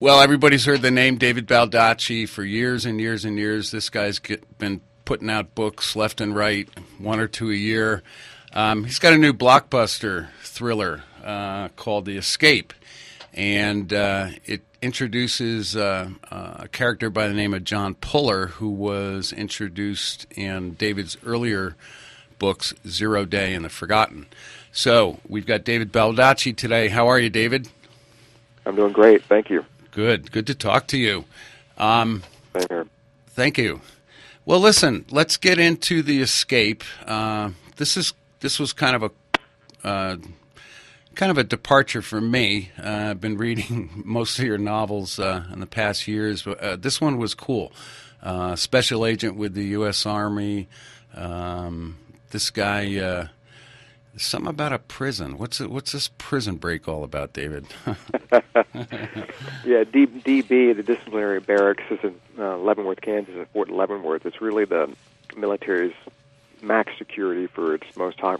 Well, everybody's heard the name David Baldacci for years and years and years. This guy's get, been putting out books left and right, one or two a year. Um, he's got a new blockbuster thriller uh, called The Escape, and uh, it introduces uh, a character by the name of John Puller, who was introduced in David's earlier books, Zero Day and The Forgotten. So we've got David Baldacci today. How are you, David? I'm doing great. Thank you. Good. Good to talk to you. Um, Thank you. Well, listen. Let's get into the escape. Uh, this is this was kind of a uh, kind of a departure for me. Uh, I've been reading most of your novels uh, in the past years, but uh, this one was cool. Uh, special agent with the U.S. Army. Um, this guy. Something about a prison. What's it, what's this prison break all about, David? yeah, D, DB, the disciplinary barracks, is in uh, Leavenworth, Kansas, at Fort Leavenworth. It's really the military's max security for its most high,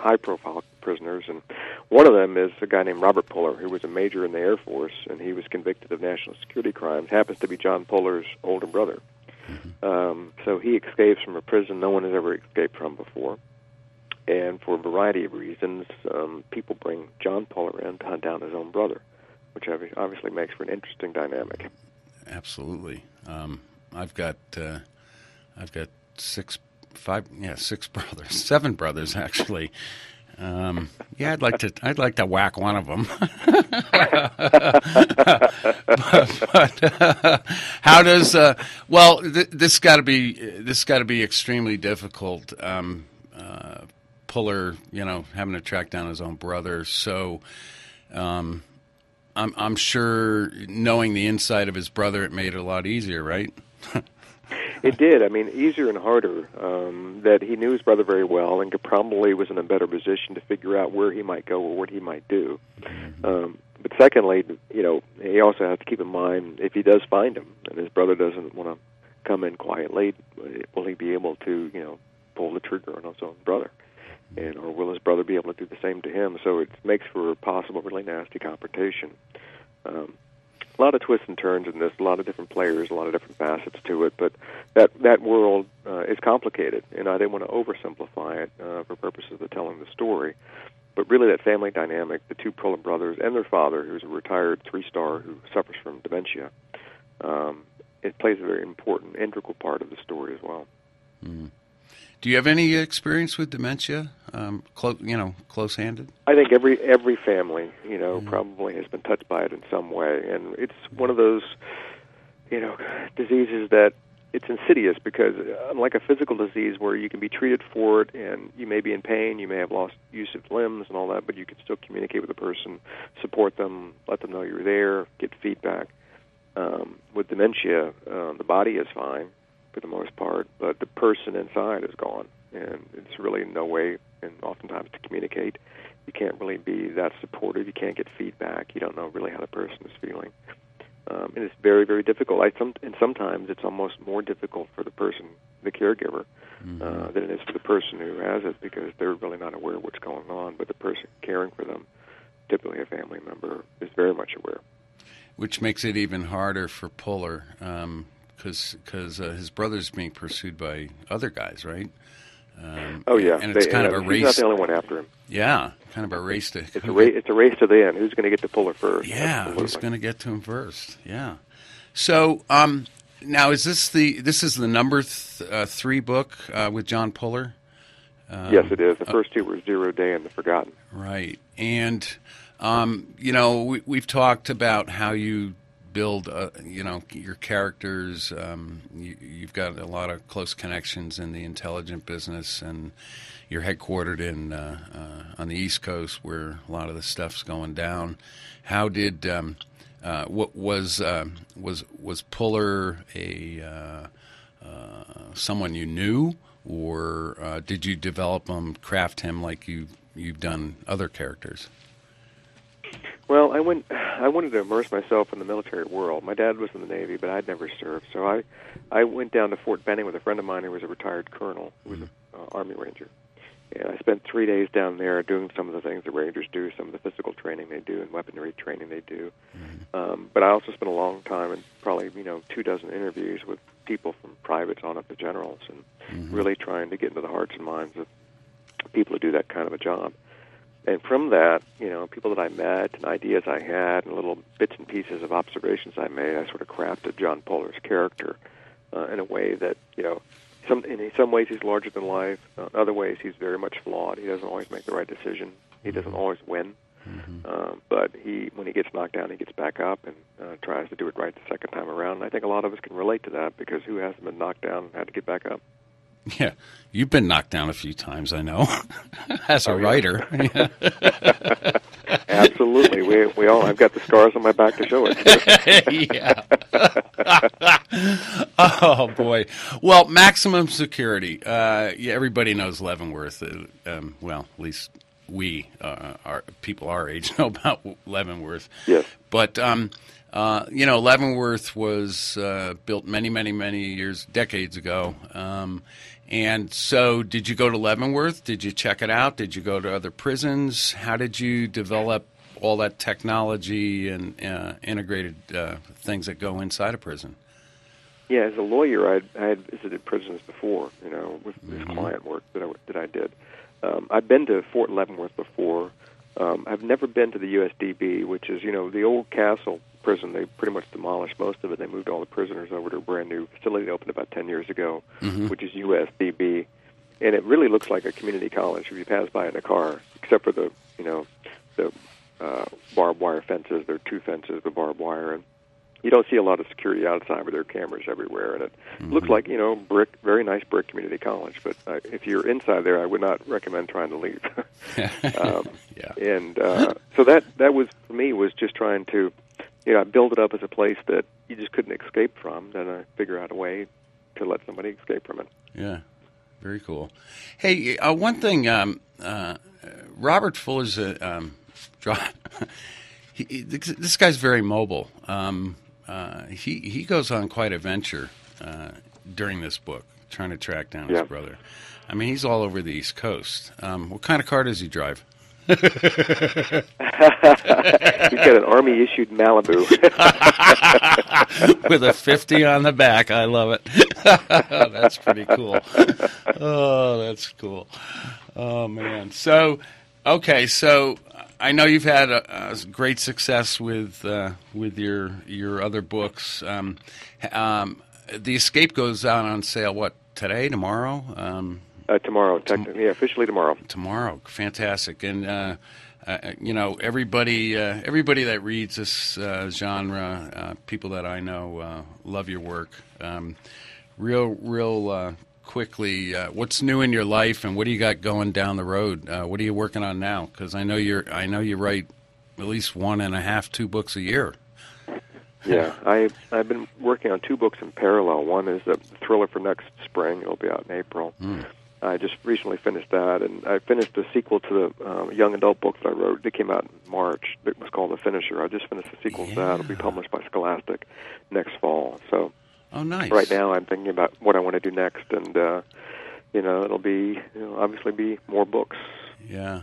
high profile prisoners. And one of them is a guy named Robert Puller, who was a major in the Air Force, and he was convicted of national security crimes. Happens to be John Puller's older brother. Mm-hmm. Um, so he escapes from a prison no one has ever escaped from before. And for a variety of reasons, um, people bring John Puller around to hunt down his own brother, which obviously makes for an interesting dynamic. Absolutely. Um, I've got uh, I've got six, five, yeah, six brothers, seven brothers actually. Um, yeah, I'd like to. I'd like to whack one of them. but, but uh, how does? Uh, well, th- this got to be. This got to be extremely difficult. Um, uh, Puller, you know, having to track down his own brother. So, um, I'm, I'm sure knowing the inside of his brother, it made it a lot easier, right? it did. I mean, easier and harder. Um, that he knew his brother very well and probably was in a better position to figure out where he might go or what he might do. Um, but secondly, you know, he also has to keep in mind if he does find him and his brother doesn't want to come in quietly, will he be able to, you know, pull the trigger on his own brother? And or will his brother be able to do the same to him? So it makes for a possible really nasty confrontation. Um, a lot of twists and turns in this, a lot of different players, a lot of different facets to it. But that that world uh, is complicated, and I didn't want to oversimplify it uh, for purposes of telling the story. But really, that family dynamic, the two Puller brothers and their father, who's a retired three-star who suffers from dementia, um, it plays a very important, integral part of the story as well. Mm. Do you have any experience with dementia? Um, close, you know, close-handed. I think every every family, you know, mm probably has been touched by it in some way, and it's one of those, you know, diseases that it's insidious because unlike a physical disease where you can be treated for it and you may be in pain, you may have lost use of limbs and all that, but you can still communicate with the person, support them, let them know you're there, get feedback. Um, with dementia, uh, the body is fine, for the most part, but the person inside is gone, and it's really no way, and oftentimes to communicate. You can't really be that supportive. You can't get feedback. You don't know really how the person is feeling, um, and it's very, very difficult. I some and sometimes it's almost more difficult for the person, the caregiver, mm-hmm. uh, than it is for the person who has it because they're really not aware of what's going on. But the person caring for them, typically a family member, is very much aware. Which makes it even harder for Puller. Um, because because uh, his brother's being pursued by other guys, right? Um, oh yeah, and it's they, kind of a race. He's not the only one after him. Yeah, kind of a race to. It's a race. It's a race to the end. Who's going to get to Puller first? Yeah, who's going to get to him first? Yeah. So um, now is this the this is the number th- uh, three book uh, with John Puller? Um, yes, it is. The first two were Zero Day and The Forgotten. Right, and um, you know we, we've talked about how you build, uh, you know, your characters. Um, you, have got a lot of close connections in the intelligent business, and you're headquartered in uh, uh, on the East Coast, where a lot of the stuff's going down. How did um, uh, what was um, was was Puller a uh, someone you knew, or did you develop him, craft him like you you've done other characters? Well, I went. I wanted to immerse myself in the military world. My dad was in the Navy, but I'd never served, so I, I went down to Fort Benning with a friend of mine who was a retired colonel, who was an uh, Army Ranger, And I spent three days down there doing some of the things the Rangers do, some of the physical training they do, and weaponry training they do. Mm-hmm. Um, but I also spent a long time and probably you know two dozen interviews with people from privates on up to generals, and mm-hmm. really trying to get into the hearts and minds of people who do that kind of a job. And from that, you know, people that I met and ideas I had and little bits and pieces of observations I made, I sort of crafted John Puller's character uh, in a way that, you know, some in some ways he's larger than life. Uh, in other ways, he's very much flawed. He doesn't always make the right decision. He doesn't mm-hmm. always win. Mm-hmm. Uh, but he, when he gets knocked down, he gets back up and uh, tries to do it right the second time around. And I think a lot of us can relate to that because who hasn't been knocked down and had to get back up? Yeah, you've been knocked down a few times, I know, as a oh, writer. Absolutely, we we all. I've got the scars on my back to show it. yeah. oh boy. Well, maximum security. Uh, yeah, everybody knows Leavenworth. Uh, um, well, at least we, uh, our people our age, know about Leavenworth. Yes. But um, uh, you know, Leavenworth was uh, built many, many, many years, decades ago. Um, and so, did you go to Leavenworth? Did you check it out? Did you go to other prisons? How did you develop all that technology and uh, integrated uh, things that go inside a prison? Yeah, as a lawyer, I'd, I had visited prisons before, you know, with this mm-hmm. client work that I, that I did. Um, I've been to Fort Leavenworth before. Um, I've never been to the USDB, which is, you know, the old castle prison. They pretty much demolished most of it. They moved all the prisoners over to a brand new facility that opened about 10 years ago, mm-hmm. which is USDB. And it really looks like a community college if you pass by in a car, except for the, you know, the uh, barbed wire fences. There are two fences with barbed wire, and you don't see a lot of security outside, but there are cameras everywhere, and it mm-hmm. looks like you know brick, very nice brick community college. But uh, if you're inside there, I would not recommend trying to leave. um, yeah. And uh, so that that was for me was just trying to you know, I build it up as a place that you just couldn't escape from. Then I figure out a way to let somebody escape from it. Yeah, very cool. Hey, uh, one thing, um, uh, Robert Puller's a um, he, this guy's very mobile. Um, uh, he he goes on quite a venture uh, during this book, trying to track down his brother. I mean, he's all over the East Coast. Um, what kind of car does he drive? He's got an army issued Malibu with a 50 on the back. I love it. that's pretty cool. Oh, that's cool. Oh man. So, okay, so I know you've had a, a great success with uh, with your your other books. Um, um, the Escape goes out on sale what today, tomorrow? Um, uh, tomorrow, technically, yeah, officially tomorrow. Tomorrow, fantastic, and uh, uh, you know everybody, uh, everybody that reads this uh, genre, uh, people that I know, love your work. Um, real, real quickly, what's new in your life, and what do you got going down the road? what are you working on now? Because I know you're, I know you write at least one and a half, two books a year. Yeah, I I've been working on two books in parallel. One is a thriller for next spring; it'll be out in April. Mm. I just recently finished that, and I finished a sequel to the uh, young adult book that I wrote. It came out in March. It was called The Finisher. I just finished the sequel yeah. to that. It'll be published by Scholastic next fall. So, oh, nice. Right now, I'm thinking about what I want to do next, and uh, you know, it'll be you know, obviously be more books. Yeah,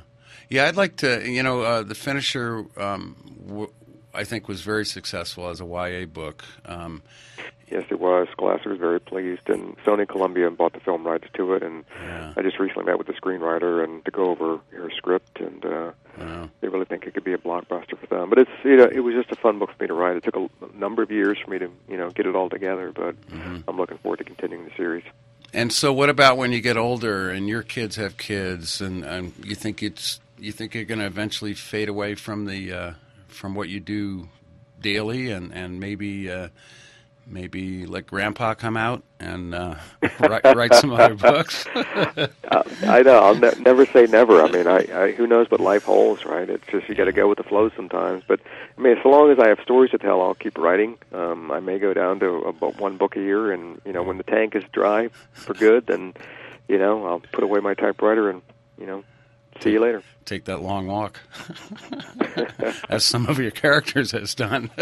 yeah. I'd like to. You know, uh, The Finisher. Um, w- I think was very successful as a YA book. Um, Yes, it was. Scholastic was very pleased, and Sony Columbia bought the film rights to it. And yeah. I just recently met with the screenwriter and to go over her script, and uh, wow. they really think it could be a blockbuster for them. But it's you know it was just a fun book for me to write. It took a, a number of years for me to you know get it all together, but mm-hmm. I'm looking forward to continuing the series. And so, what about when you get older and your kids have kids, and, and you think it's you think you're going to eventually fade away from the uh, from what you do daily, and and maybe. Uh, maybe let Grandpa come out and uh, write, write some other books. I know. I'll ne- never say never. I mean, I, I who knows what life holds, right? It's just you got to go with the flow sometimes. But I mean, so long as I have stories to tell, I'll keep writing. Um, I may go down to about one book a year, and you know, when the tank is dry for good, then you know, I'll put away my typewriter and you know, see you later take that long walk, as some of your characters has done.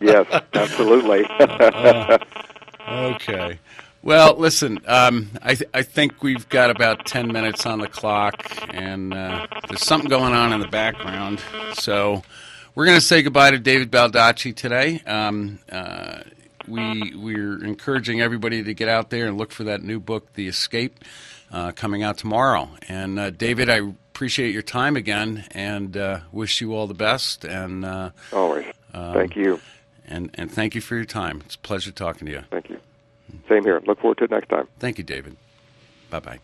yes, absolutely. uh, okay. Well, listen, um, I, th- I think we've got about 10 minutes on the clock, and uh, there's something going on in the background. So we're going to say goodbye to David Baldacci today. Um, uh, we, we're encouraging everybody to get out there and look for that new book, The Escape, uh, coming out tomorrow. And uh, David, I appreciate your time again and uh, wish you all the best. And uh, Always. Thank you. And, and thank you for your time. It's a pleasure talking to you. Thank you. Same here. Look forward to it next time. Thank you, David. Bye bye.